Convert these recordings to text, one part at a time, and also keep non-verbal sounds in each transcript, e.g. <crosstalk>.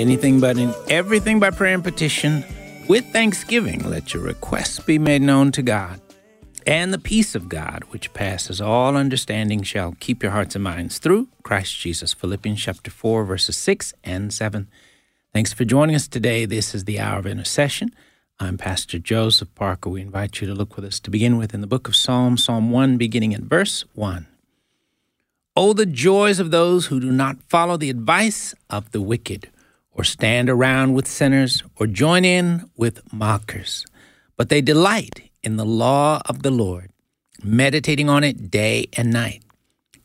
Anything but in everything by prayer and petition. With thanksgiving, let your requests be made known to God. And the peace of God, which passes all understanding, shall keep your hearts and minds through Christ Jesus. Philippians chapter 4, verses 6 and 7. Thanks for joining us today. This is the hour of intercession. I'm Pastor Joseph Parker. We invite you to look with us to begin with in the book of Psalms, Psalm 1, beginning at verse 1. Oh, the joys of those who do not follow the advice of the wicked, or stand around with sinners, or join in with mockers. But they delight in the law of the Lord, meditating on it day and night.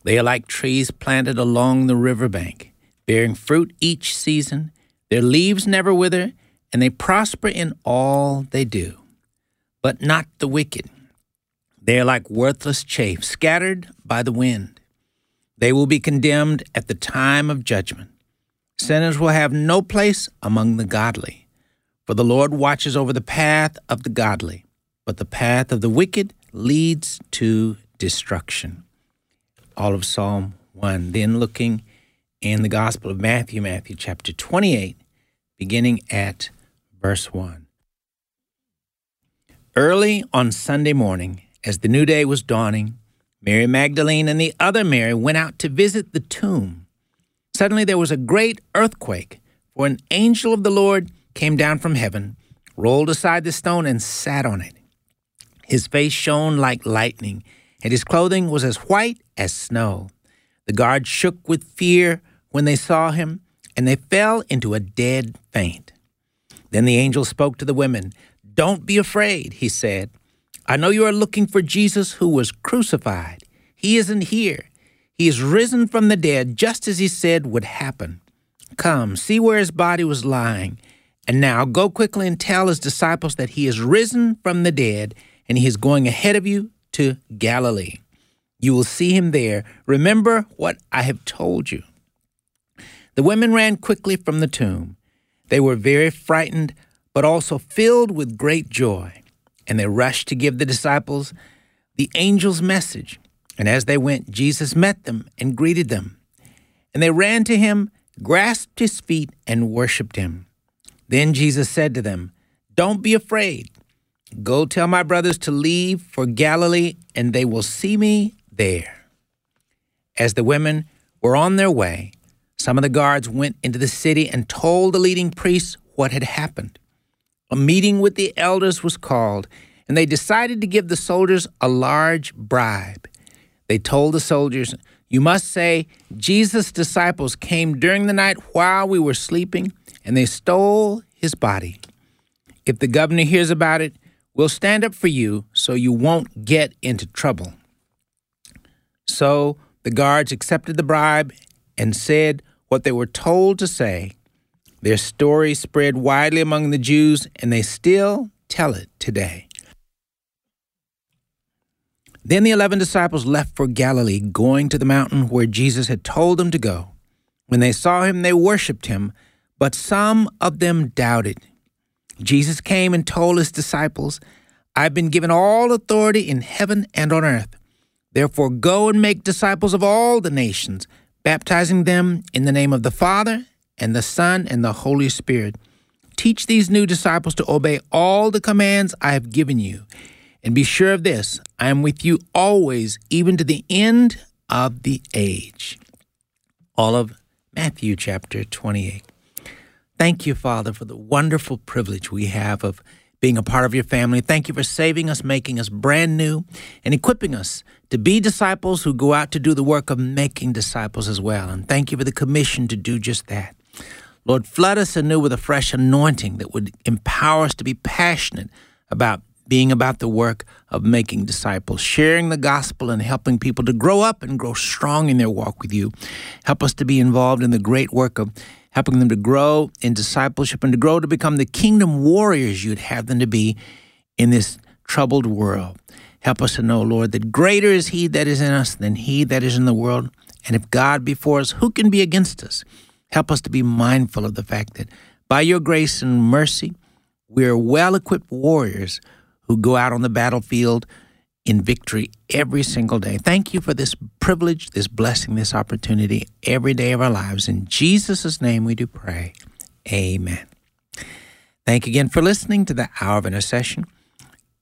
They are like trees planted along the riverbank, bearing fruit each season. Their leaves never wither, and they prosper in all they do. But not the wicked. They are like worthless chaff scattered by the wind. They will be condemned at the time of judgment. Sinners will have no place among the godly. For the Lord watches over the path of the godly, but the path of the wicked leads to destruction. All of Psalm 1. Then looking in the Gospel of Matthew, Matthew chapter 28, beginning at verse 1. Early on Sunday morning, as the new day was dawning, Mary Magdalene and the other Mary went out to visit the tomb. Suddenly there was a great earthquake, for an angel of the Lord came down from heaven, rolled aside the stone, and sat on it. His face shone like lightning, and his clothing was as white as snow. The guards shook with fear when they saw him, and they fell into a dead faint. Then the angel spoke to the women. Don't be afraid, he said. I know you are looking for Jesus who was crucified. He isn't here. He is risen from the dead, just as he said would happen. Come, see where his body was lying. And now go quickly and tell his disciples that he is risen from the dead, and he is going ahead of you to Galilee. You will see him there. Remember what I have told you. The women ran quickly from the tomb. They were very frightened, but also filled with great joy and they rushed to give the disciples the angel's message. And as they went, Jesus met them and greeted them. And they ran to him, grasped his feet, and worshiped him. Then Jesus said to them, Don't be afraid. Go tell my brothers to leave for Galilee, and they will see me there. As the women were on their way, some of the guards went into the city and told the leading priests what had happened. A meeting with the elders was called, and they decided to give the soldiers a large bribe. They told the soldiers, You must say, Jesus' disciples came during the night while we were sleeping, and they stole his body. If the governor hears about it, we'll stand up for you so you won't get into trouble. So the guards accepted the bribe and said what they were told to say. Their story spread widely among the Jews, and they still tell it today. Then the eleven disciples left for Galilee, going to the mountain where Jesus had told them to go. When they saw him, they worshipped him, but some of them doubted. Jesus came and told his disciples, I've been given all authority in heaven and on earth. Therefore, go and make disciples of all the nations, baptizing them in the name of the Father and the Son and the Holy Spirit. Teach these new disciples to obey all the commands I have given you. And be sure of this I am with you always, even to the end of the age. All of Matthew chapter 28. Thank you, Father, for the wonderful privilege we have of being a part of your family. Thank you for saving us, making us brand new, and equipping us to be disciples who go out to do the work of making disciples as well. And thank you for the commission to do just that. Lord, flood us anew with a fresh anointing that would empower us to be passionate about being about the work of making disciples, sharing the gospel and helping people to grow up and grow strong in their walk with you. Help us to be involved in the great work of helping them to grow in discipleship and to grow to become the kingdom warriors you'd have them to be in this troubled world. Help us to know, Lord, that greater is He that is in us than He that is in the world. And if God be for us, who can be against us? Help us to be mindful of the fact that by your grace and mercy, we are well equipped warriors who go out on the battlefield in victory every single day. Thank you for this privilege, this blessing, this opportunity every day of our lives. In Jesus' name we do pray. Amen. Thank you again for listening to the Hour of Intercession.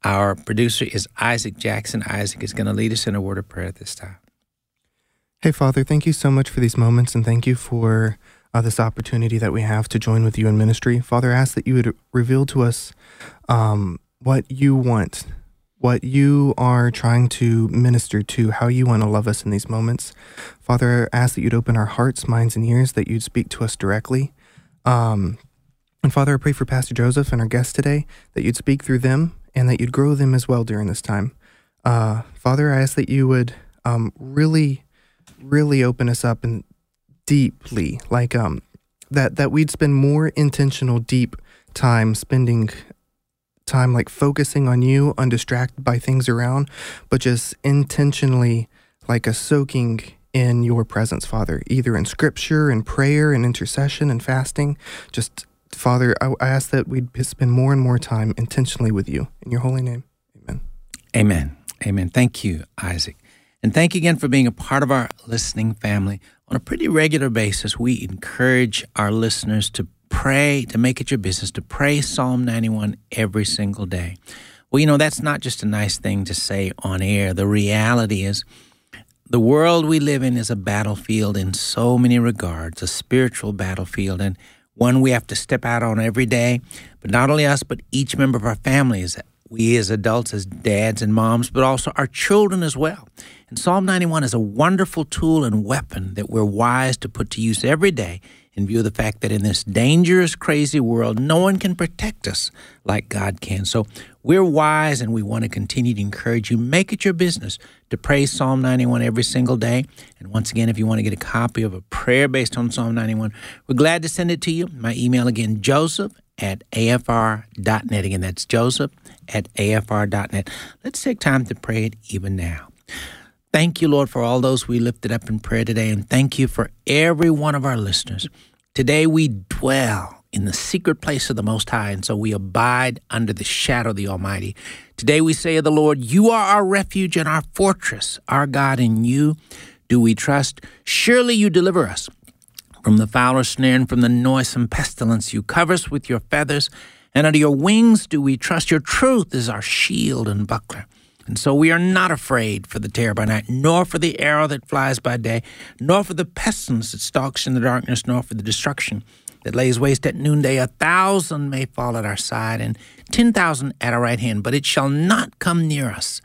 Our producer is Isaac Jackson. Isaac is going to lead us in a word of prayer at this time. Hey, Father, thank you so much for these moments and thank you for uh, this opportunity that we have to join with you in ministry. Father, I ask that you would reveal to us um, what you want, what you are trying to minister to, how you want to love us in these moments. Father, I ask that you'd open our hearts, minds, and ears, that you'd speak to us directly. Um, and Father, I pray for Pastor Joseph and our guests today, that you'd speak through them and that you'd grow them as well during this time. Uh, Father, I ask that you would um, really, really open us up and deeply, like um, that that we'd spend more intentional, deep time spending time like focusing on you, undistracted by things around, but just intentionally like a soaking in your presence, Father, either in scripture and prayer and intercession and fasting. Just Father, I, I ask that we'd spend more and more time intentionally with you. In your holy name, amen. Amen. Amen. Thank you, Isaac. And thank you again for being a part of our listening family. On a pretty regular basis, we encourage our listeners to pray, to make it your business, to pray Psalm 91 every single day. Well, you know, that's not just a nice thing to say on air. The reality is, the world we live in is a battlefield in so many regards, a spiritual battlefield, and one we have to step out on every day. But not only us, but each member of our families, we as adults, as dads and moms, but also our children as well. And Psalm 91 is a wonderful tool and weapon that we're wise to put to use every day in view of the fact that in this dangerous, crazy world, no one can protect us like God can. So we're wise and we want to continue to encourage you. Make it your business to pray Psalm 91 every single day. And once again, if you want to get a copy of a prayer based on Psalm 91, we're glad to send it to you. My email again, joseph at afr.net. Again, that's joseph at afr.net. Let's take time to pray it even now. Thank you, Lord, for all those we lifted up in prayer today, and thank you for every one of our listeners. Today we dwell in the secret place of the Most High, and so we abide under the shadow of the Almighty. Today we say of the Lord, You are our refuge and our fortress, our God, in you do we trust. Surely you deliver us from the fowler's snare and from the noisome pestilence. You cover us with your feathers, and under your wings do we trust. Your truth is our shield and buckler. And so we are not afraid for the terror by night, nor for the arrow that flies by day, nor for the pestilence that stalks in the darkness, nor for the destruction that lays waste at noonday. A thousand may fall at our side, and ten thousand at our right hand, but it shall not come near us.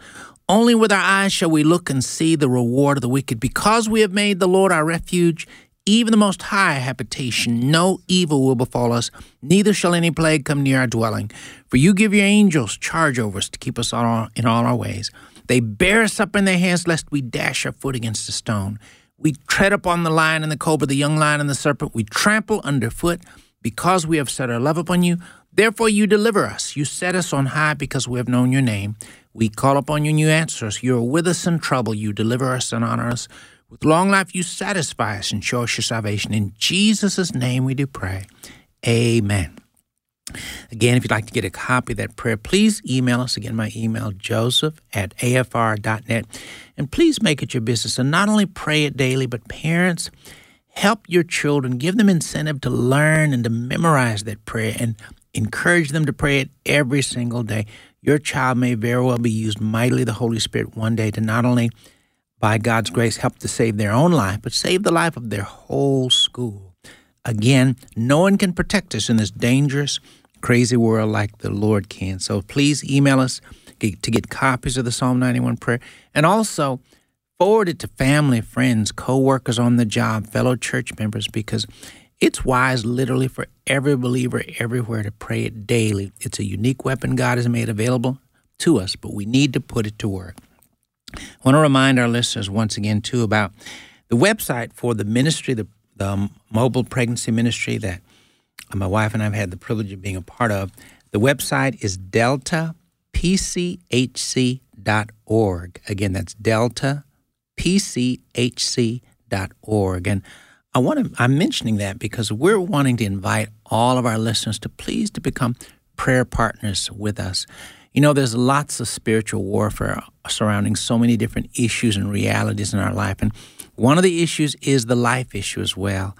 Only with our eyes shall we look and see the reward of the wicked. Because we have made the Lord our refuge, even the Most High habitation, no evil will befall us, neither shall any plague come near our dwelling. For you give your angels charge over us to keep us all, in all our ways. They bear us up in their hands, lest we dash our foot against a stone. We tread upon the lion and the cobra, the young lion and the serpent. We trample underfoot because we have set our love upon you. Therefore, you deliver us. You set us on high because we have known your name. We call upon you and you answer us. You are with us in trouble. You deliver us and honor us. With long life, you satisfy us and show us your salvation. In Jesus' name we do pray. Amen. Again, if you'd like to get a copy of that prayer, please email us. Again, my email, joseph at afr.net. And please make it your business and not only pray it daily, but parents, help your children, give them incentive to learn and to memorize that prayer and encourage them to pray it every single day. Your child may very well be used mightily, the Holy Spirit, one day to not only by God's grace, help to save their own life, but save the life of their whole school. Again, no one can protect us in this dangerous, crazy world like the Lord can. So please email us to get copies of the Psalm 91 prayer and also forward it to family, friends, co workers on the job, fellow church members, because it's wise literally for every believer everywhere to pray it daily. It's a unique weapon God has made available to us, but we need to put it to work. I want to remind our listeners once again, too, about the website for the ministry, the, the mobile pregnancy ministry that uh, my wife and I have had the privilege of being a part of. The website is deltapchc.org. Again, that's deltapchc.org. And I want to, I'm mentioning that because we're wanting to invite all of our listeners to please to become prayer partners with us. You know, there's lots of spiritual warfare surrounding so many different issues and realities in our life. And one of the issues is the life issue as well.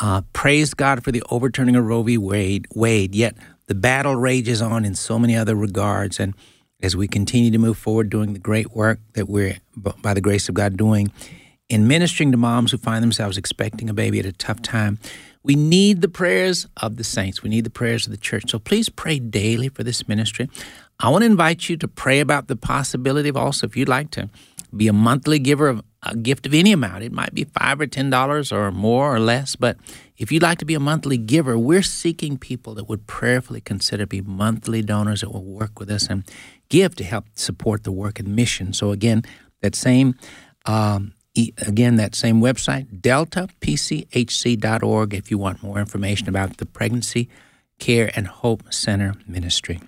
Uh, praise God for the overturning of Roe v. Wade, Wade. Yet the battle rages on in so many other regards. And as we continue to move forward doing the great work that we're, by the grace of God, doing in ministering to moms who find themselves expecting a baby at a tough time, we need the prayers of the saints. We need the prayers of the church. So please pray daily for this ministry. I want to invite you to pray about the possibility of also, if you'd like to, be a monthly giver of a gift of any amount. It might be five or ten dollars or more or less, but if you'd like to be a monthly giver, we're seeking people that would prayerfully consider be monthly donors that will work with us and give to help support the work and mission. So again, that same um, again that same website deltapchc.org if you want more information about the pregnancy care and hope center ministry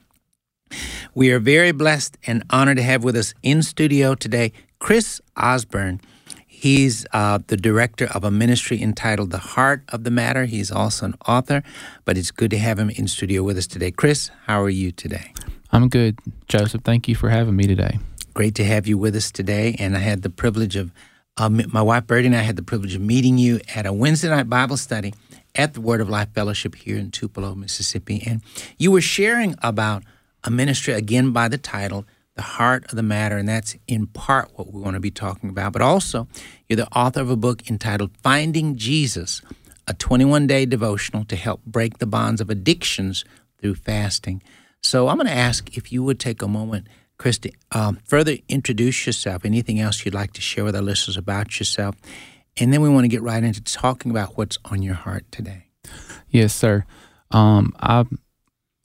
we are very blessed and honored to have with us in studio today Chris Ozbirn. He's uh, the director of a ministry entitled The Heart of the Matter. He's also an author, but it's good to have him in studio with us today. Chris, how are you today? I'm good, Joseph. Thank you for having me today. Great to have you with us today. And I had the privilege of, um, my wife Bertie and I had the privilege of meeting you at a Wednesday night Bible study at the Word of Life Fellowship here in Tupelo, Mississippi. And you were sharing about a ministry, again, by the title, the heart of the matter, and that's in part what we want to be talking about. But also, you're the author of a book entitled Finding Jesus, a 21 day devotional to help break the bonds of addictions through fasting. So I'm going to ask if you would take a moment, Christy, um, further introduce yourself, anything else you'd like to share with our listeners about yourself, and then we want to get right into talking about what's on your heart today. Yes, sir. Um, I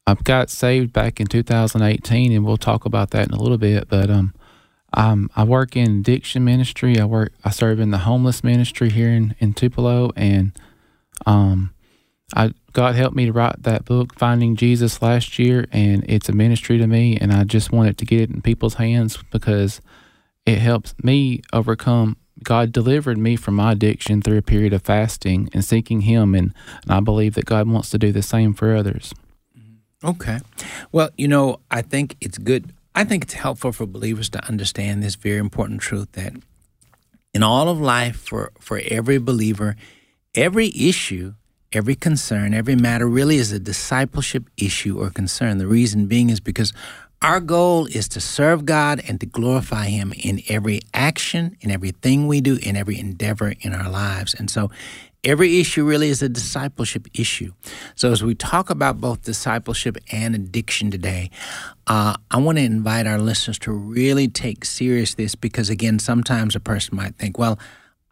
I got saved back in 2018, and we'll talk about that in a little bit. But um, um, I work in addiction ministry. I work. I serve in the homeless ministry here in, in Tupelo, and um, I God helped me to write that book, Finding Jesus, last year, and it's a ministry to me. And I just wanted to get it in people's hands because it helps me overcome. God delivered me from my addiction through a period of fasting and seeking Him, and, and I believe that God wants to do the same for others. Okay. Well, you know, I think it's good. I think it's helpful for believers to understand this very important truth that in all of life, for, for every believer, every issue, every concern, every matter really is a discipleship issue or concern. The reason being is because our goal is to serve God and to glorify Him in every action, in everything we do, in every endeavor in our lives. And so Every issue really is a discipleship issue. So, as we talk about both discipleship and addiction today, uh, I want to invite our listeners to really take serious this because, again, sometimes a person might think, well,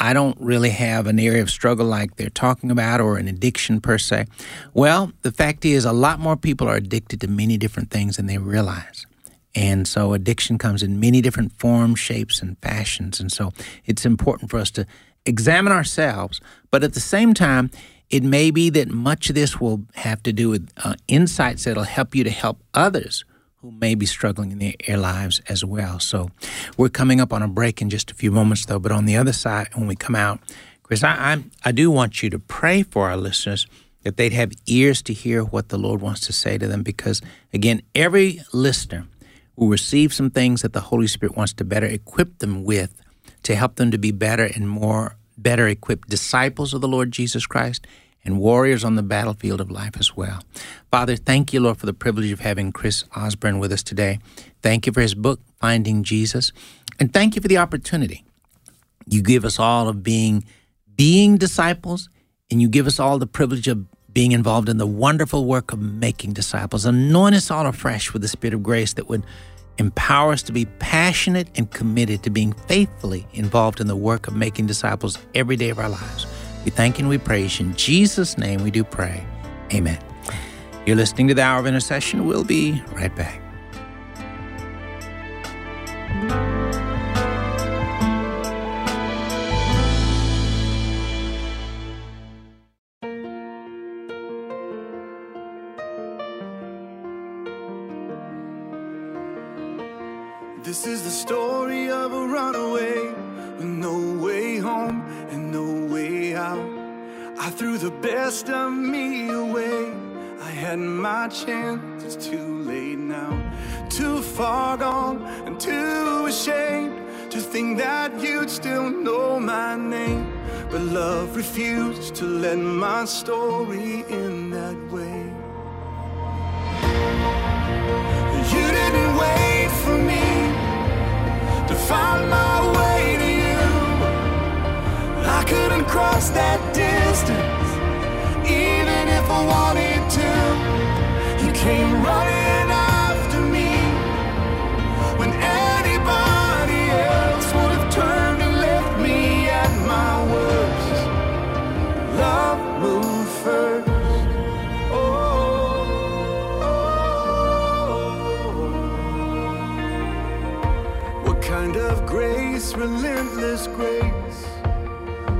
I don't really have an area of struggle like they're talking about or an addiction per se. Well, the fact is, a lot more people are addicted to many different things than they realize. And so addiction comes in many different forms, shapes, and fashions. And so it's important for us to examine ourselves, but at the same time, it may be that much of this will have to do with uh, insights that'll help you to help others who may be struggling in their lives as well. So we're coming up on a break in just a few moments, though. But on the other side, when we come out, Chris, I, I, I do want you to pray for our listeners that they'd have ears to hear what the Lord wants to say to them, because again, every listener will receive some things that the Holy Spirit wants to better equip them with to help them to be better and more better equipped disciples of the Lord Jesus Christ and warriors on the battlefield of life as well. Father, thank you, Lord, for the privilege of having Chris Ozbirn with us today. Thank you for his book, Finding Jesus, and thank you for the opportunity you give us all of being being disciples, and you give us all the privilege of being involved in the wonderful work of making disciples. Anoint us all afresh with the Spirit of grace that would Empower us to be passionate and committed to being faithfully involved in the work of making disciples every day of our lives. We thank and we praise you. In Jesus' name we do pray. Amen. You're listening to the Hour of Intercession. We'll be right back. This is the story of a runaway with no way home and no way out. I threw the best of me away. I had my chance, it's too late now. Too far gone and too ashamed to think that you'd still know my name. But love refused to let my story in that way. You didn't wait find my way to you. I couldn't cross that distance, even if I wanted to. You came running grace,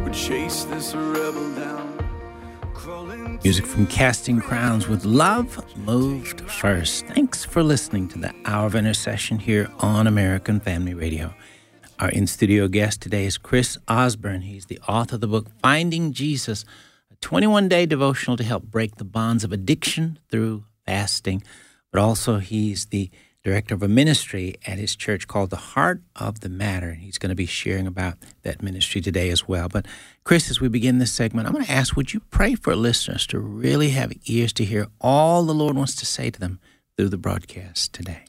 would chase this rebel down? Music from Casting Crowns with Love Moved First. Thanks for listening to the Hour of Intercession here on American Family Radio. Our in studio guest today is Chris Ozbirn. He's the author of the book Finding Jesus, a 21 day devotional to help break the bonds of addiction through fasting. But also, he's the director of a ministry at his church called the Heart of the Matter. And he's going to be sharing about that ministry today as well. But, Chris, as we begin this segment, I'm going to ask would you pray for listeners to really have ears to hear all the Lord wants to say to them through the broadcast today?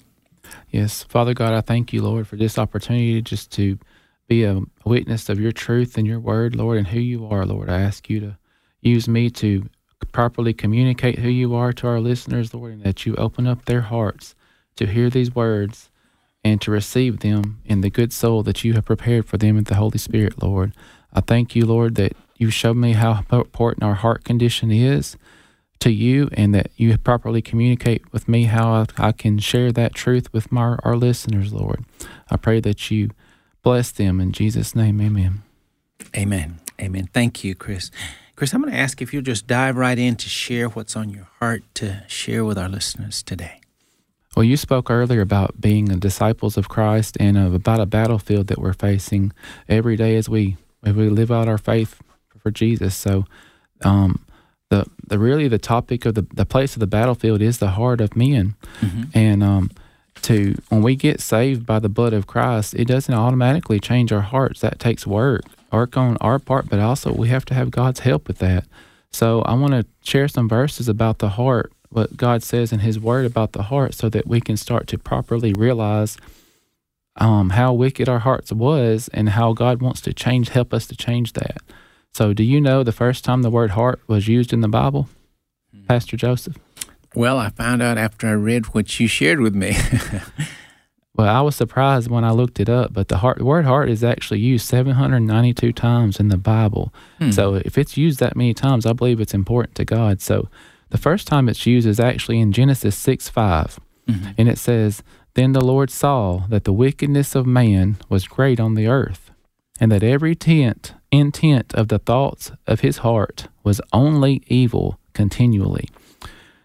Yes, Father God, I thank you, Lord, for this opportunity just to be a witness of your truth and your word, Lord, and who you are, Lord. I ask you to use me to properly communicate who you are to our listeners, Lord, and that you open up their hearts to hear these words and to receive them in the good soul that you have prepared for them in the Holy Spirit, Lord. I thank you, Lord, that you showed me how important our heart condition is to you and that you properly communicate with me how I, I can share that truth with my, our listeners, Lord. I pray that you bless them in Jesus' name. Amen. Amen. Amen. Thank you, Chris. Chris, I'm going to ask if you'll just dive right in to share what's on your heart to share with our listeners today. Well, you spoke earlier about being disciples of Christ and uh, about a battlefield that we're facing every day as we as we live out our faith for Jesus. So, um, the the really the topic of the the place of the battlefield is the heart of men, and um, to when we get saved by the blood of Christ, it doesn't automatically change our hearts. That takes work, work on our part, but also we have to have God's help with that. So I want to share some verses about the heart, what God says in His Word about the heart, so that we can start to properly realize um, how wicked our hearts was and how God wants to change, help us to change that. So, do you know the first time the word heart was used in the Bible, Pastor Joseph? Well, I found out after I read what you shared with me. <laughs> Well, I was surprised when I looked it up, but the heart, the word heart is actually used 792 times in the Bible. So if it's used that many times, I believe it's important to God. So the first time it's used is actually in Genesis 6 5. And it says, Then the Lord saw that the wickedness of man was great on the earth, and that every tent, intent of the thoughts of his heart was only evil continually.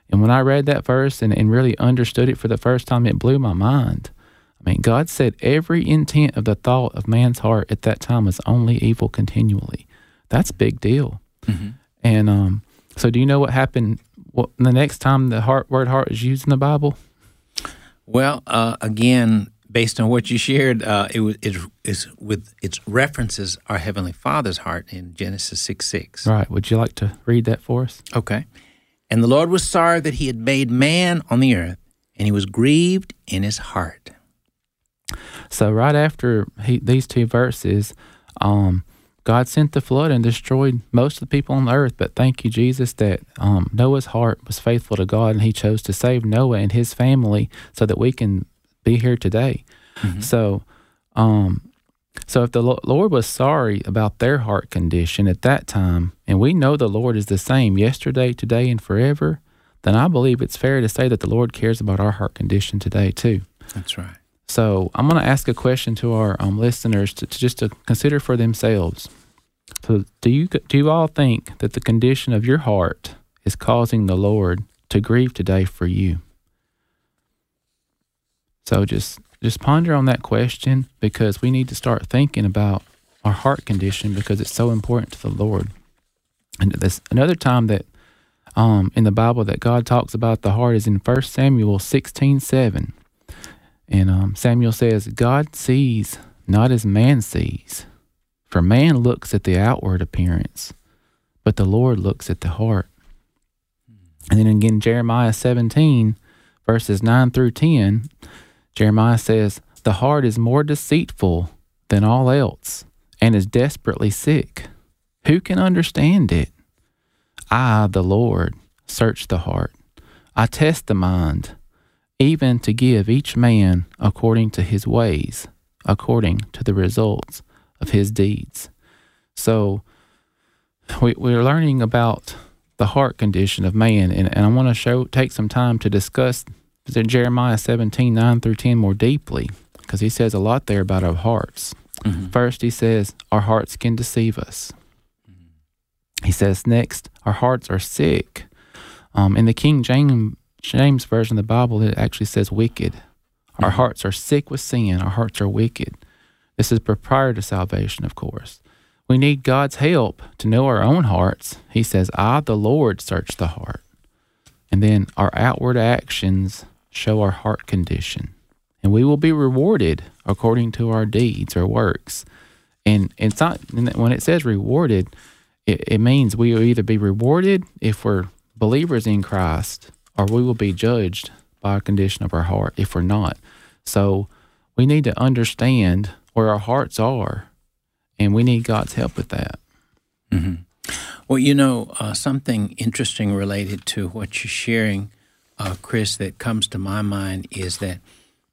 And when I read that verse and, and really understood it for the first time, it blew my mind. I mean, God said every intent of the thought of man's heart at that time was only evil continually. That's a big deal. And um, so, do you know what happened? What the next time the heart word heart is used in the Bible? well, uh, again, based on what you shared, uh, it was it is with its references our heavenly Father's heart in Genesis six six. Right. Would you like to read that for us? Okay. And the Lord was sorry that he had made man on the earth, and he was grieved in his heart. So right after he, these two verses, um, God sent the flood and destroyed most of the people on the earth. But thank you, Jesus, that um, Noah's heart was faithful to God, and he chose to save Noah and his family so that we can be here today. So, um, so if the Lord was sorry about their heart condition at that time, and we know the Lord is the same yesterday, today, and forever, then I believe it's fair to say that the Lord cares about our heart condition today too. That's right. So I'm going to ask a question to our um, listeners to, to just to consider for themselves. So do you do you all think that the condition of your heart is causing the Lord to grieve today for you? So just just ponder on that question because we need to start thinking about our heart condition because it's so important to the Lord. And this another time that um, in the Bible that God talks about the heart is in 1 Samuel 16 7. And um, Samuel says, God sees not as man sees. For man looks at the outward appearance, but the Lord looks at the heart. And then again, Jeremiah 17, verses 9 through 10, Jeremiah says, The heart is more deceitful than all else and is desperately sick. Who can understand it? I, the Lord, search the heart. I test the mind, even to give each man according to his ways, according to the results of his deeds. So we, we're learning about the heart condition of man, and, and I want to show take some time to discuss Jeremiah 17, 9 through 10 more deeply, because he says a lot there about our hearts. Mm-hmm. First, he says, Our hearts can deceive us. He says, Next, our hearts are sick. Um, in the King James, James Version of the Bible, it actually says wicked. Our mm-hmm. hearts are sick with sin, our hearts are wicked. This is prior to salvation, of course. We need God's help to know our own hearts. He says, I, the Lord, search the heart. And then our outward actions show our heart condition. And we will be rewarded according to our deeds or works. And it's not, when it says rewarded, it, it means we will either be rewarded if we're believers in Christ or we will be judged by a condition of our heart if we're not. So we need to understand where our hearts are, and we need God's help with that. Mm-hmm. Well, you know, uh, something interesting related to what you're sharing, uh, Chris, that comes to my mind is that,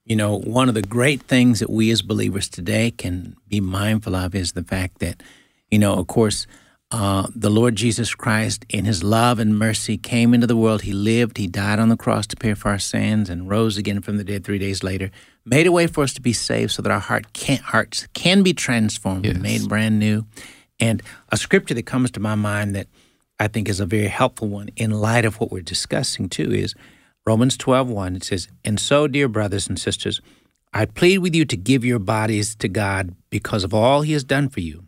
you know, one of the great things that we as believers today can be mindful of is the fact that, you know, of course, uh, the Lord Jesus Christ, in his love and mercy, came into the world. He lived, he died on the cross to pay for our sins, and rose again from the dead three days later, made a way for us to be saved so that our heart can, hearts can be transformed yes. and made brand new. And a scripture that comes to my mind that I think is a very helpful one in light of what we're discussing too is Romans 12 1. It says, And so, dear brothers and sisters, I plead with you to give your bodies to God because of all he has done for you.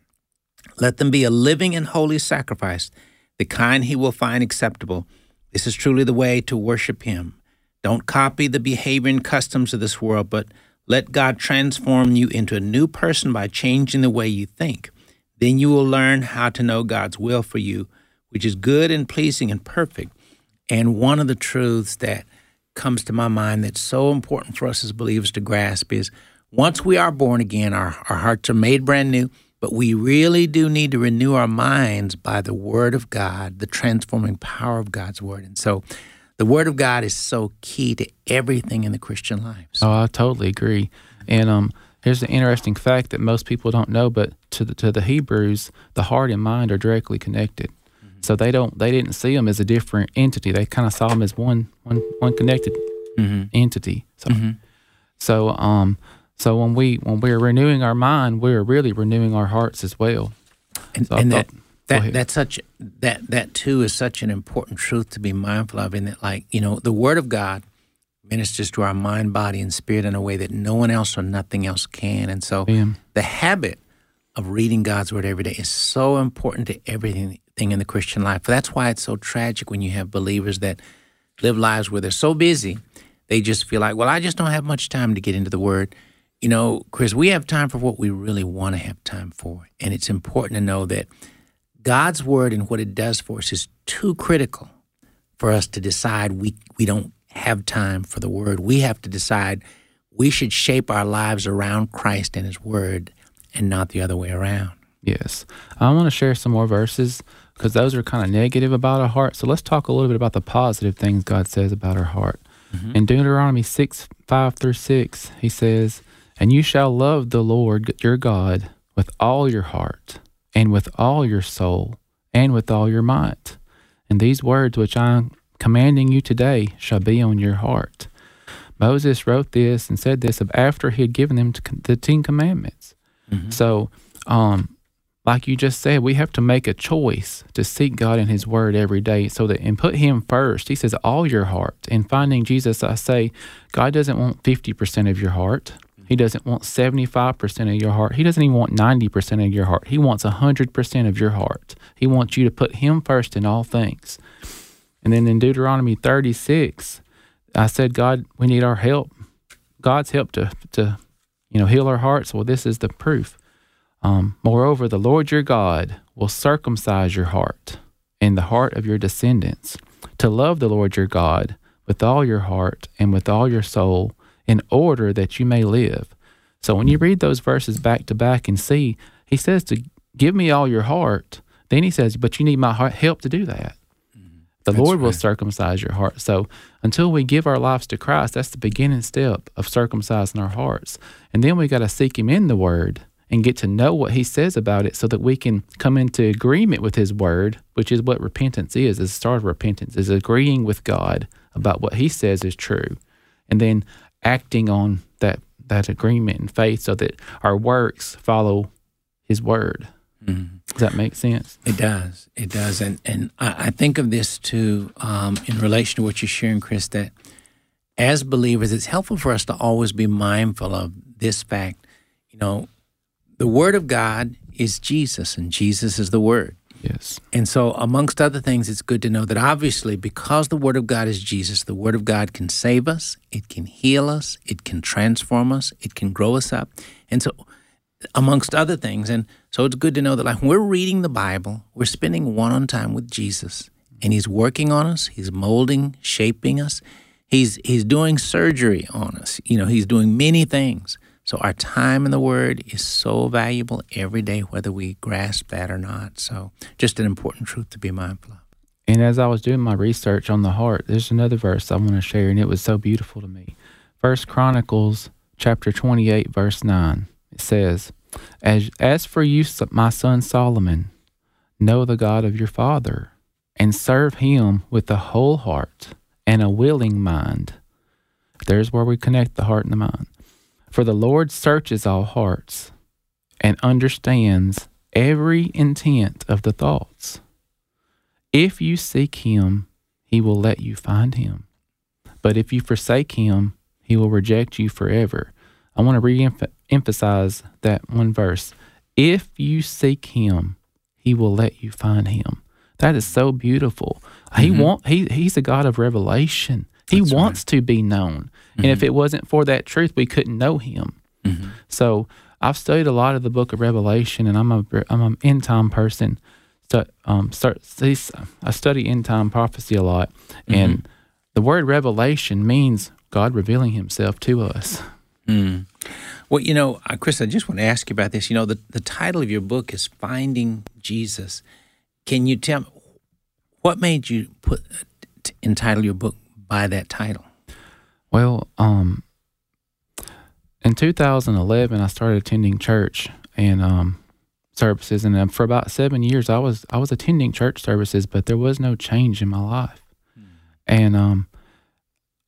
Let them be a living and holy sacrifice, the kind he will find acceptable. This is truly the way to worship him. Don't copy the behavior and customs of this world, but let God transform you into a new person by changing the way you think. Then you will learn how to know God's will for you, which is good and pleasing and perfect. And one of the truths that comes to my mind that's so important for us as believers to grasp is once we are born again, our, our hearts are made brand new, but we really do need to renew our minds by the Word of God, the transforming power of God's Word. And so the Word of God is so key to everything in the Christian life. So. Oh, I totally agree. And um, here's the interesting fact that most people don't know, but to the, to the Hebrews, the heart and mind are directly connected. Mm-hmm. So they don't they didn't see them as a different entity. They kind of saw them as one one one connected mm-hmm. entity. So mm-hmm. so um so when we when we're renewing our mind, we're really renewing our hearts as well. And, so and that that that's such that that too is such an important truth to be mindful of. In that, like you know, the Word of God ministers to our mind, body, and spirit in a way that no one else or nothing else can. And so, the habit of reading God's Word every day is so important to everything in the Christian life. That's why it's so tragic when you have believers that live lives where they're so busy, they just feel like, well, I just don't have much time to get into the Word you know, Chris, we have time for what we really want to have time for. And it's important to know that God's word and what it does for us is too critical for us to decide we, we don't have time for the word. We have to decide we should shape our lives around Christ and his word and not the other way around. Yes. I want to share some more verses because those are kind of negative about our heart. So let's talk a little bit about the positive things God says about our heart. Mm-hmm. In Deuteronomy 6 5 through 6, he says, and you shall love the Lord your God with all your heart, and with all your soul, and with all your might. And these words which I am commanding you today shall be on your heart. Moses wrote this and said this after he had given them the Ten Commandments. Mm-hmm. So, um, like you just said, we have to make a choice to seek God in His Word every day, so that and put Him first. He says, "All your heart." In finding Jesus, I say, God doesn't want fifty percent of your heart. He doesn't want 75% of your heart. He doesn't even want 90% of your heart. He wants 100% of your heart. He wants you to put Him first in all things. And then in Deuteronomy 36, I said, God, we need our help. God's help to, to you know, heal our hearts. Well, this is the proof. Um, Moreover, the Lord your God will circumcise your heart and the heart of your descendants to love the Lord your God with all your heart and with all your soul in order that you may live. So when you read those verses back to back and see, he says to give me all your heart. Then he says, but you need my heart, help to do that. The That's Lord will right. circumcise your heart. So until we give our lives to Christ, that's the beginning step of circumcising our hearts. And then we got to seek Him in the Word and get to know what He says about it so that we can come into agreement with His Word, which is what repentance is. Is the start of repentance is agreeing with God about what He says is true, and then acting on that that agreement in faith so that our works follow His Word. Does that make sense? It does. It does. And and I, I think of this too um, in relation to what you're sharing, Chris, that as believers, it's helpful for us to always be mindful of this fact. You know, the Word of God is Jesus, and Jesus is the Word. Yes. And so, amongst other things, it's good to know that obviously, because the Word of God is Jesus, the Word of God can save us, it can heal us, it can transform us, it can grow us up. And so, amongst other things, and so it's good to know that, like, we're reading the Bible, we're spending one on time with Jesus, and He's working on us, He's molding, shaping us, He's, he's doing surgery on us. You know, He's doing many things. So our time in the Word is so valuable every day, whether we grasp that or not. So just an important truth to be mindful of. And as I was doing my research on the heart, there's another verse I want to share, and it was so beautiful to me. First Chronicles chapter 28, verse 9. It says, As, as for you, my son Solomon, know the God of your father, and serve him with a whole heart and a willing mind. There's where we connect the heart and the mind. For the Lord searches all hearts and understands every intent of the thoughts. If you seek him, he will let you find him. But if you forsake him, he will reject you forever. I want to re emphasize that one verse. If you seek him, he will let you find him. That is so beautiful. He mm-hmm. want he he's a God of revelation. He That's right. wants to be known. And if it wasn't for that truth, we couldn't know him. So I've studied a lot of the book of Revelation, and I'm a I'm an end time person. So um, start these, I study end time prophecy a lot, and the word revelation means God revealing Himself to us. Mm. Well, you know, uh, Chris, I just want to ask you about this. You know, the, the title of your book is Finding Jesus. Can you tell me what made you put entitle your book by that title? Well, um, in 2011, I started attending church and um, services, and for about seven years, I was I was attending church services, but there was no change in my life. And um,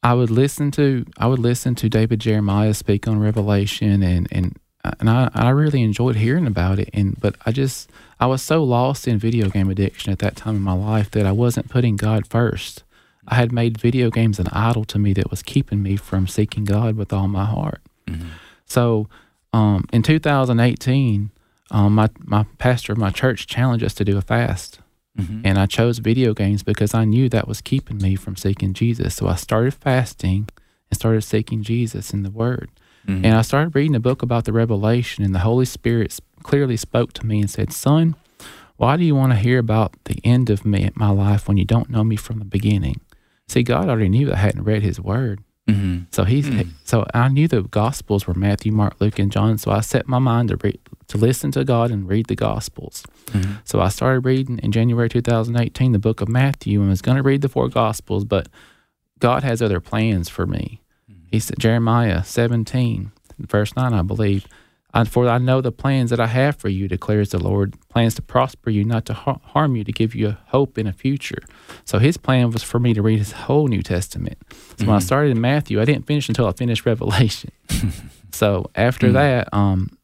I would listen to I would listen to David Jeremiah speak on Revelation, and and and I, I really enjoyed hearing about it. And but I just I was so lost in video game addiction at that time in my life that I wasn't putting God first. I had made video games an idol to me that was keeping me from seeking God with all my heart. So um, in 2018, um, my, my pastor of my church challenged us to do a fast. And I chose video games because I knew that was keeping me from seeking Jesus. So I started fasting and started seeking Jesus in the Word. And I started reading a book about the Revelation, and the Holy Spirit clearly spoke to me and said, Son, why do you want to hear about the end of me, my life, when you don't know me from the beginning? See, God already knew I hadn't read His Word. Mm-hmm. So he's mm. so I knew the Gospels were Matthew, Mark, Luke, and John. So I set my mind to read to listen to God and read the Gospels. Mm-hmm. So I started reading in January 2018 the book of Matthew and was going to read the four Gospels, but God has other plans for me. Mm-hmm. He said Jeremiah 17 verse 9, I believe. I, for I know the plans that I have for you, declares the Lord, plans to prosper you, not to har- harm you, to give you a hope in a future. So his plan was for me to read his whole New Testament. So when I mm-hmm. started in Matthew, I didn't finish until I finished <laughs> Revelation. <laughs> so after mm. that, um,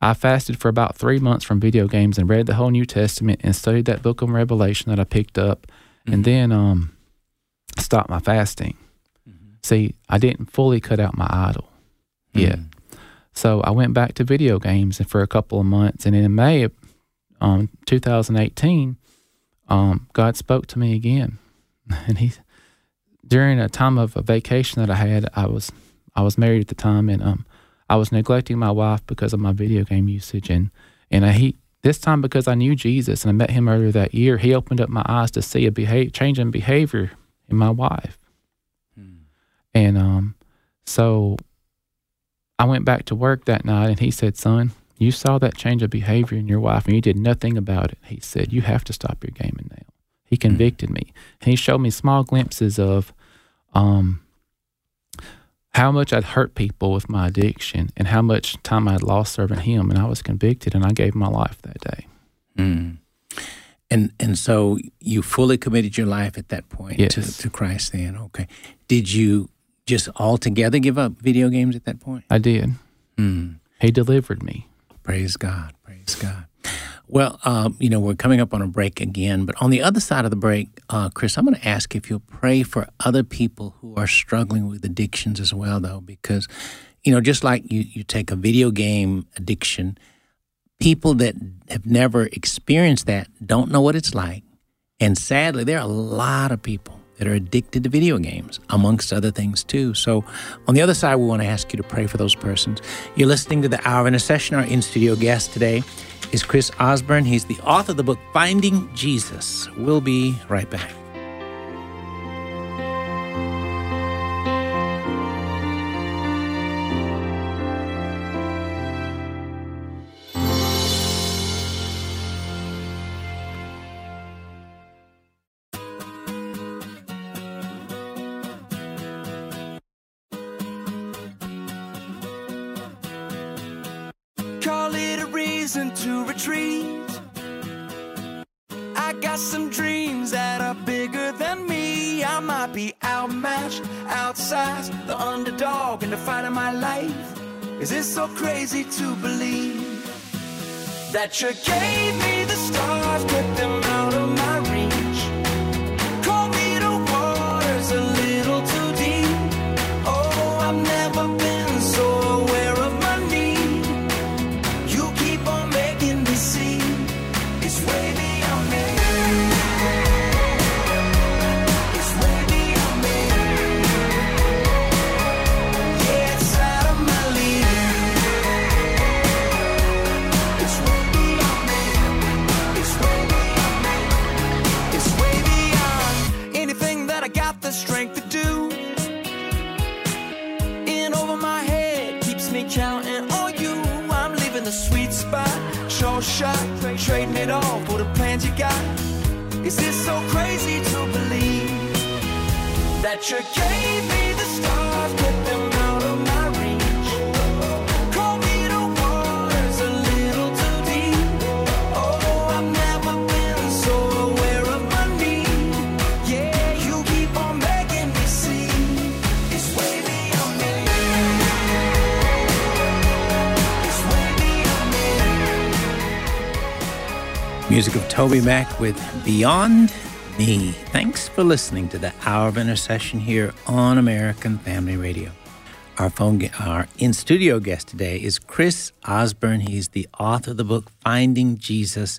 I fasted for about three months from video games and read the whole New Testament and studied that book of Revelation that I picked up, and mm-hmm. then um, stopped my fasting. Mm-hmm. See, I didn't fully cut out my idol yet. Mm. So I went back to video games for a couple of months, and in May of um, 2018, um, God spoke to me again, <laughs> and He during a time of a vacation that I had, I was I was married at the time, and um, I was neglecting my wife because of my video game usage, and and I, he this time because I knew Jesus and I met him earlier that year, he opened up my eyes to see a behavior, change in behavior in my wife, hmm. and um, so I went back to work that night, and he said, "Son." You saw that change of behavior in your wife and you did nothing about it. He said, You have to stop your gaming now. He hmm. convicted me. And he showed me small glimpses of um, how much I'd hurt people with my addiction and how much time I'd lost serving him. And I was convicted and I gave my life that day. Mm. And and so you fully committed your life at that point yes. to, to Christ then. Okay. Did you just altogether give up video games at that point? I did. Mm. He delivered me. Praise God. Praise God. Well, um, you know, we're coming up on a break again, but on the other side of the break, uh, Chris, I'm going to ask if you'll pray for other people who are struggling with addictions as well, though, because, you know, just like you, you take a video game addiction, people that have never experienced that don't know what it's like. And sadly, there are a lot of people that are addicted to video games, amongst other things too. So, on the other side, we want to ask you to pray for those persons. You're listening to the Hour of Intercession. Our in studio guest today is Chris Ozbirn. He's the author of the book Finding Jesus. We'll be right back. You gave me Is this so crazy to believe that you gave me TobyMac with Beyond Me. Thanks for listening to the Hour of Intercession here on American Family Radio. Our phone, our in studio guest today is Chris Ozbirn. He's the author of the book Finding Jesus,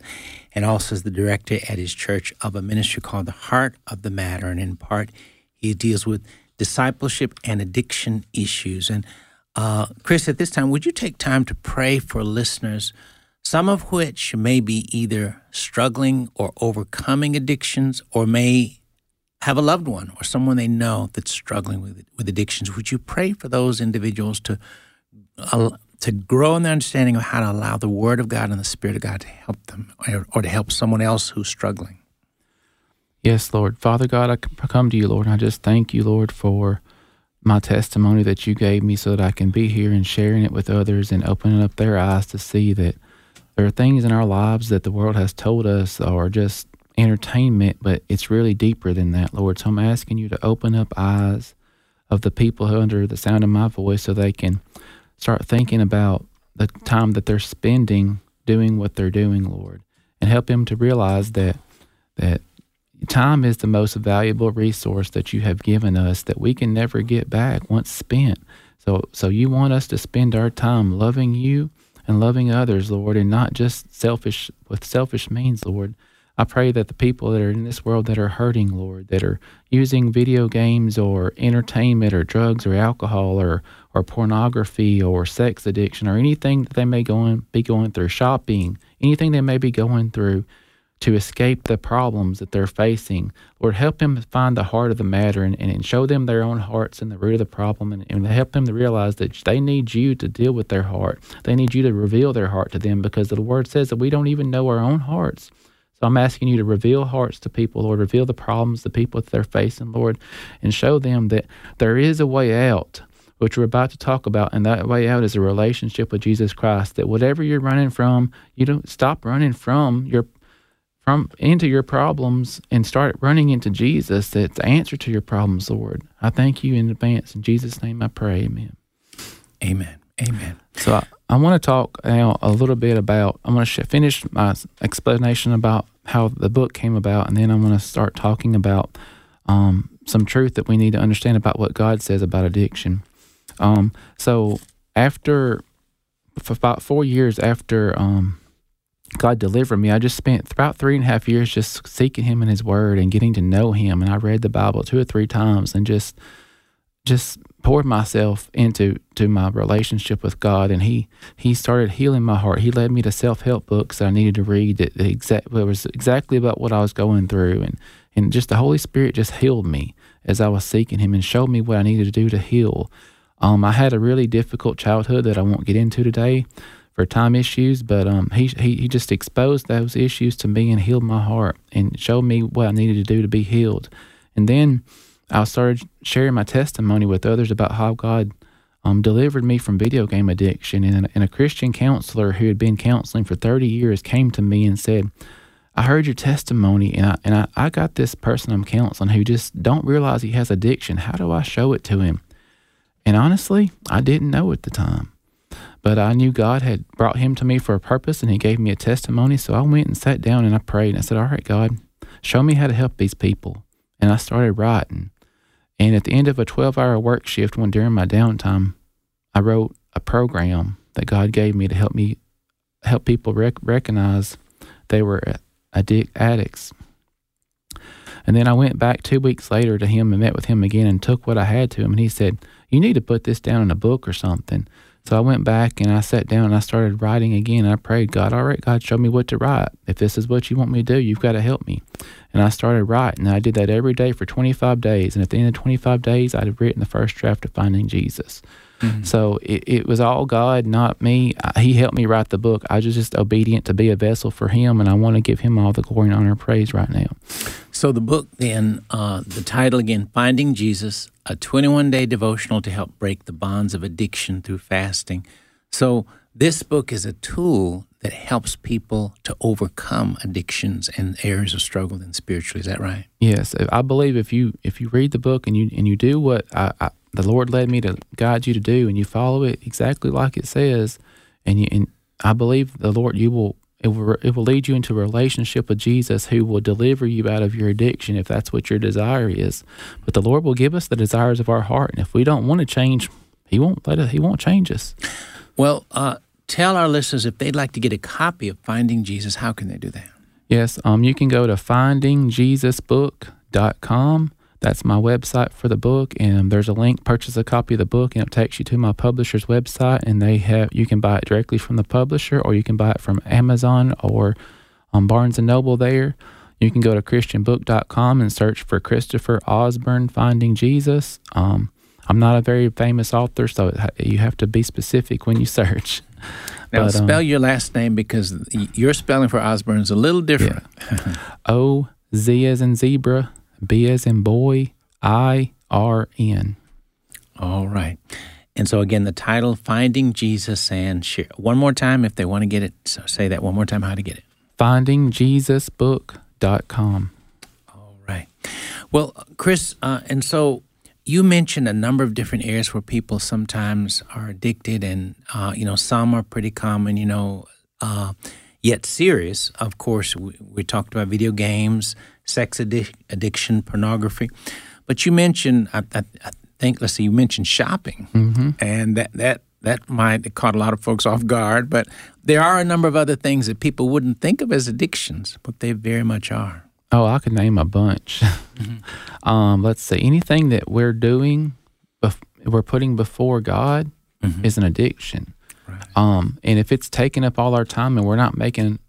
and also is the director at his church of a ministry called the Heart of the Matter. And in part, he deals with discipleship and addiction issues. And uh, Chris, at this time, would you take time to pray for listeners? Some of which may be either struggling or overcoming addictions or may have a loved one or someone they know that's struggling with with addictions would you pray for those individuals to uh, to grow in their understanding of how to allow the word of God and the spirit of God to help them or, or to help someone else who's struggling Yes, Lord. Father God, I come to you, Lord, and I just thank you, Lord, for my testimony that you gave me so that I can be here and sharing it with others and opening up their eyes to see that there are things in our lives that the world has told us are just entertainment, but it's really deeper than that, Lord. So I'm asking you to open up eyes of the people who under the sound of my voice so they can start thinking about the time that they're spending doing what they're doing, Lord, and help them to realize that that time is the most valuable resource that you have given us that we can never get back once spent. So so you want us to spend our time loving you and loving others, Lord, and not just selfish with selfish means, Lord. I pray that the people that are in this world that are hurting, Lord, that are using video games or entertainment or drugs or alcohol or, or pornography or sex addiction or anything that they may go in, be going through, shopping, anything they may be going through to escape the problems that they're facing. Lord, help them find the heart of the matter and, and show them their own hearts and the root of the problem and, and help them to realize that they need you to deal with their heart. They need you to reveal their heart to them because the word says that we don't even know our own hearts. So I'm asking you to reveal hearts to people, Lord, reveal the problems, the people that they're facing, Lord, and show them that there is a way out, which we're about to talk about. And that way out is a relationship with Jesus Christ. That whatever you're running from, you don't stop running from your from into your problems and start running into Jesus. That's the answer to your problems, Lord. I thank you in advance. In Jesus' name I pray. Amen. Amen. Amen. So I, I want to talk now a little bit about, I'm going to sh- finish my explanation about how the book came about, and then I'm going to start talking about um, some truth that we need to understand about what God says about addiction. Um, so after, for about four years after um, God delivered me, I just spent about three and a half years just seeking Him in His Word and getting to know Him. And I read the Bible two or three times and just, just poured myself into to my relationship with God, and He He started healing my heart. He led me to self help books that I needed to read that, that exact that was exactly about what I was going through, and and just the Holy Spirit just healed me as I was seeking Him and showed me what I needed to do to heal. Um, I had a really difficult childhood that I won't get into today for time issues, but um, he, he he just exposed those issues to me and healed my heart and showed me what I needed to do to be healed. And then I started sharing my testimony with others about how God um, delivered me from video game addiction. And, and a Christian counselor who had been counseling for 30 years came to me and said, I heard your testimony, and I and I, I got this person I'm counseling who just don't realize he has addiction. How do I show it to him? And honestly, I didn't know at the time. But I knew God had brought him to me for a purpose and he gave me a testimony. So I went and sat down and I prayed and I said, All right, God, show me how to help these people. And I started writing. And at the end of a 12 hour work shift, when during my downtime, I wrote a program that God gave me to help me help people rec- recognize they were addict addicts. And then I went back two weeks later to him and met with him again and took what I had to him. And he said, You need to put this down in a book or something. So I went back and I sat down and I started writing again. I prayed, God, all right, God, show me what to write. If this is what you want me to do, you've got to help me. And I started writing. And I did that every day for 25 days. And at the end of 25 days, I had written the first draft of Finding Jesus. Mm-hmm. So it, it was all God, not me. He helped me write the book. I was just obedient to be a vessel for Him, and I want to give Him all the glory and honor and praise right now. So the book, then, uh, the title again, Finding Jesus, a 21 day devotional to help break the bonds of addiction through fasting. So this book is a tool that helps people to overcome addictions and areas of struggle and spiritually. Is that right? Yes, I believe if you if you read the book and you and you do what I, I the Lord led me to guide you to do, and you follow it exactly like it says, and you, and I believe the Lord, you will it will it will lead you into a relationship with Jesus, who will deliver you out of your addiction if that's what your desire is. But the Lord will give us the desires of our heart, and if we don't want to change, He won't let us. He won't change us. Well, uh, tell our listeners if they'd like to get a copy of Finding Jesus, how can they do that? Yes, um, you can go to findingjesusbook.com that's my website for the book, and there's a link. Purchase a copy of the book, and it takes you to my publisher's website, and they have you can buy it directly from the publisher, or you can buy it from Amazon or on Barnes and Noble. There, you can go to ChristianBook.com and search for Christopher Ozbirn Finding Jesus. Um, I'm not a very famous author, so you have to be specific when you search. <laughs> Now but, spell um, your last name because your spelling for Ozbirn is a little different. Yeah. <laughs> o Z as in zebra B as in boy, I R N. All right. And so again, the title, Finding Jesus and Share. One more time, if they want to get it, so say that one more time, how to get it. FindingJesusBook.com. All right. Well, Chris, uh, and so you mentioned a number of different areas where people sometimes are addicted, and, uh, you know, some are pretty common, you know, uh, yet serious. Of course, we, we talked about video games, sex addic- addiction, pornography. But you mentioned, I, I, I, think, let's see, you mentioned shopping, mm-hmm. and that that that might have caught a lot of folks off guard, but there are a number of other things that people wouldn't think of as addictions, but they very much are. Oh, I could name a bunch. <laughs> Mm-hmm. um, let's see. Anything that we're doing, bef- we're putting before God, mm-hmm. is an addiction. Right. Um, and if it's taking up all our time and we're not making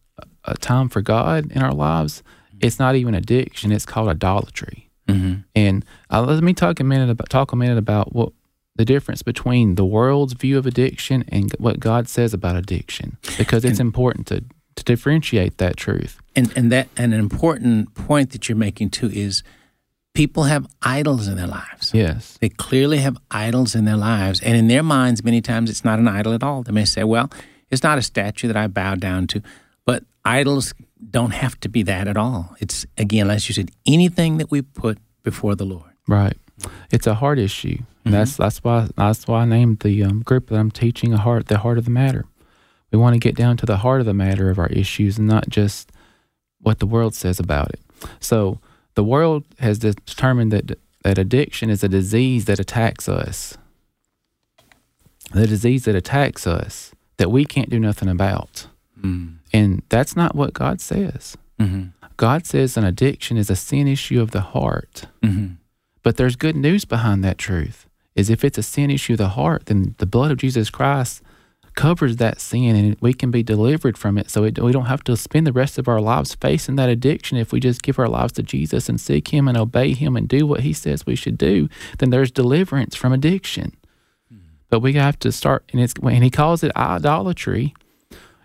a time for God in our lives. It's not even addiction. It's called idolatry. Mm-hmm. And uh, let me talk a minute about talk a minute about what the difference between the world's view of addiction and what God says about addiction, because it's and, important to to differentiate that truth. And and that and an important point that you're making too is people have idols in their lives. Yes. They clearly have idols in their lives. And in their minds, many times it's not an idol at all. They may say, well, it's not a statue that I bow down to. Idols don't have to be that at all. It's, again, as you said, anything that we put before the Lord. Right. It's a heart issue. Mm-hmm. That's that's why that's why I named the um, group that I'm teaching a heart the heart of the matter. We want to get down to the heart of the matter of our issues and not just what the world says about it. So the world has determined that that addiction is a disease that attacks us. The disease that attacks us that we can't do nothing about. Mm. And that's not what God says. Mm-hmm. God says an addiction is a sin issue of the heart. Mm-hmm. But there's good news behind that truth. Is if it's a sin issue of the heart, then the blood of Jesus Christ covers that sin and we can be delivered from it. So it, we don't have to spend the rest of our lives facing that addiction. If we just give our lives to Jesus and seek Him and obey Him and do what He says we should do, then there's deliverance from addiction. Mm-hmm. But we have to start, and it's when He calls it idolatry.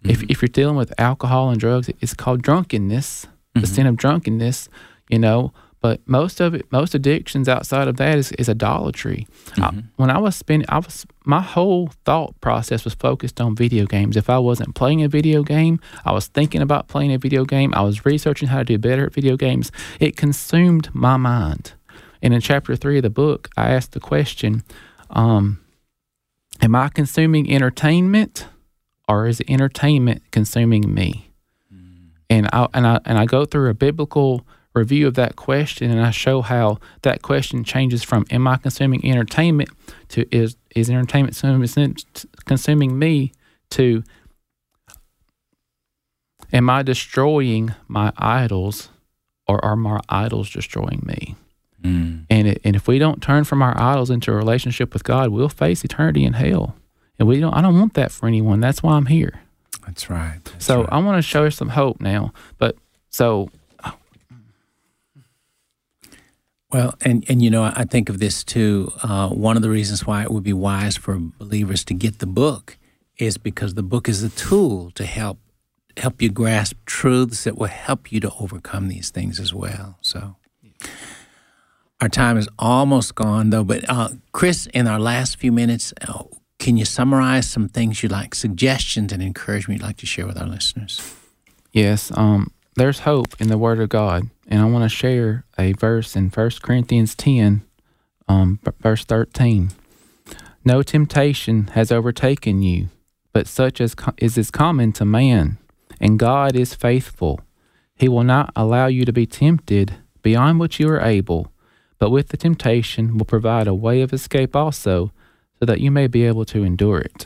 Mm-hmm. If, if you're dealing with alcohol and drugs, it's called drunkenness, the mm-hmm. sin of drunkenness, you know. But most of it, most addictions outside of that is, is idolatry. Mm-hmm. I, when I was spending, I was my whole thought process was focused on video games. If I wasn't playing a video game, I was thinking about playing a video game. I was researching how to do better at video games. It consumed my mind. And in chapter three of the book, I asked the question: um, Am I consuming entertainment, or is entertainment consuming me? Mm. And I and I and I go through a biblical review of that question and I show how that question changes from am I consuming entertainment to is is entertainment consuming me to am I destroying my idols or are my idols destroying me? Mm. And it, and if we don't turn from our idols into a relationship with God, we'll face eternity in hell. And we don't I don't want that for anyone. That's why I'm here. That's right. That's so right. I want to show you some hope now. But so Well, and, and you know, I think of this too. Uh, one of the reasons why it would be wise for believers to get the book is because the book is a tool to help help you grasp truths that will help you to overcome these things as well. So, our time is almost gone, though. But uh, Chris, in our last few minutes, uh, can you summarize some things you like, suggestions and encouragement you'd like to share with our listeners? Yes. Um, there's hope in the Word of God and I want to share a verse in 1 Corinthians 10, um, verse 13. No temptation has overtaken you, but such as is is common to man, and God is faithful. He will not allow you to be tempted beyond what you are able, but with the temptation will provide a way of escape also, so that you may be able to endure it.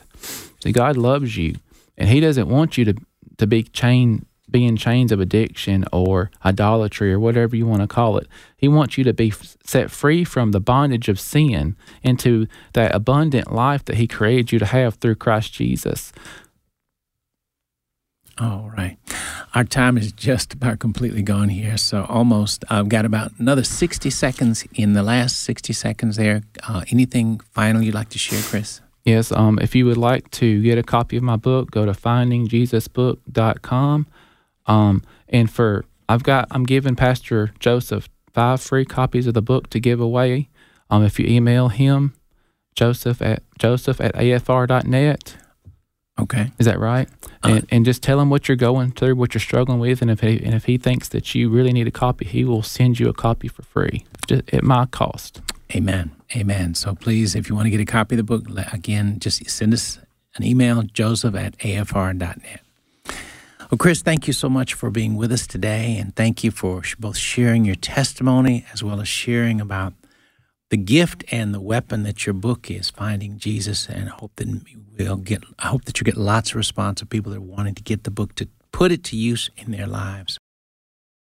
See, God loves you, and He doesn't want you to to be chained be in chains of addiction or idolatry or whatever you want to call it. He wants you to be set free from the bondage of sin into that abundant life that He created you to have through Christ Jesus. All right. Our time is just about completely gone here. So, almost, I've got about another 60 seconds in the last 60 seconds there. Uh, anything final you'd like to share, Chris? Yes. Um, if you would like to get a copy of my book, go to findingjesusbook.com. Um, and for I've got I'm giving Pastor Joseph five free copies of the book to give away. Um, if you email him, Joseph at Joseph at afr.net. Okay, is that right? Uh, and, and just tell him what you're going through, what you're struggling with, and if he, and if he thinks that you really need a copy, he will send you a copy for free, just at my cost. Amen. Amen. So please, if you want to get a copy of the book, again, just send us an email, joseph at afr.net. Well, Chris, thank you so much for being with us today, and thank you for both sharing your testimony as well as sharing about the gift and the weapon that your book is, finding Jesus, and I hope that we'll get. I hope that you get lots of response of people that are wanting to get the book to put it to use in their lives.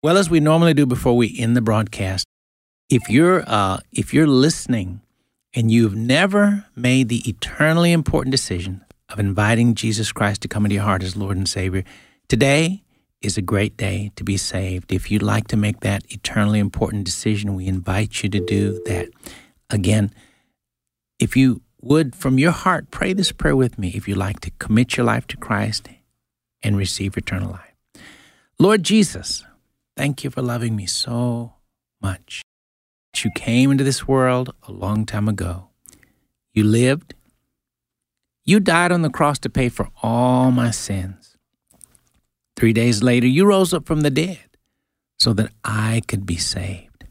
Well, as we normally do before we end the broadcast, if you're uh, if you're listening and you've never made the eternally important decision of inviting Jesus Christ to come into your heart as Lord and Savior, today is a great day to be saved. If you'd like to make that eternally important decision, we invite you to do that. Again, if you would, from your heart, pray this prayer with me if you'd like to commit your life to Christ and receive eternal life. Lord Jesus, thank you for loving me so much. You came into this world a long time ago. You lived. You died on the cross to pay for all my sins. Three days later, you rose up from the dead so that I could be saved.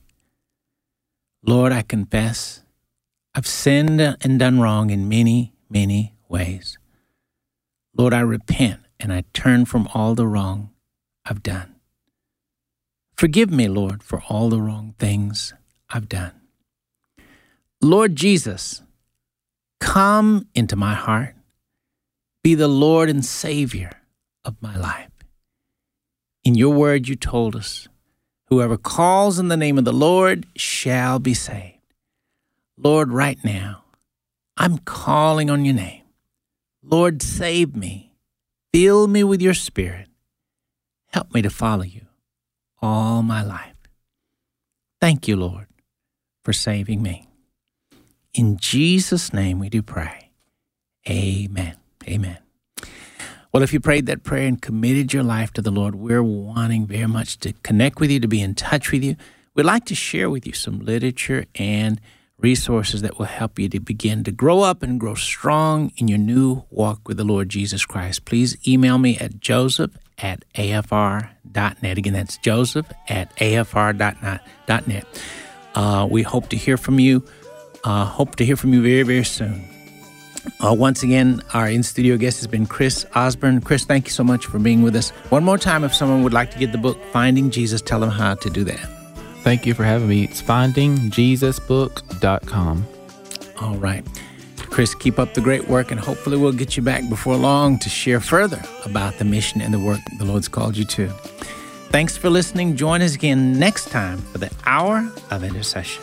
Lord, I confess I've sinned and done wrong in many, many ways. Lord, I repent and I turn from all the wrong I've done. Forgive me, Lord, for all the wrong things I've done. Lord Jesus, come into my heart. Be the Lord and Savior of my life. In your word, you told us, whoever calls in the name of the Lord shall be saved. Lord, right now, I'm calling on your name. Lord, save me. Fill me with your spirit. Help me to follow you all my life. Thank you, Lord, for saving me. In Jesus' name we do pray. Amen. Amen. Well, if you prayed that prayer and committed your life to the Lord, we're wanting very much to connect with you, to be in touch with you. We'd like to share with you some literature and resources that will help you to begin to grow up and grow strong in your new walk with the Lord Jesus Christ. Please email me at joseph at afr.net. Again, that's joseph at afr.net. Uh, we hope to hear from you. Uh, hope to hear from you very, very soon. Uh, once again, our in studio guest has been Chris Ozbirn. Chris, thank you so much for being with us. One more time, if someone would like to get the book Finding Jesus, tell them how to do that. Thank you for having me. It's findingjesusbook.com. All right. Chris, keep up the great work, and hopefully, we'll get you back before long to share further about the mission and the work the Lord's called you to. Thanks for listening. Join us again next time for the Hour of Intercession.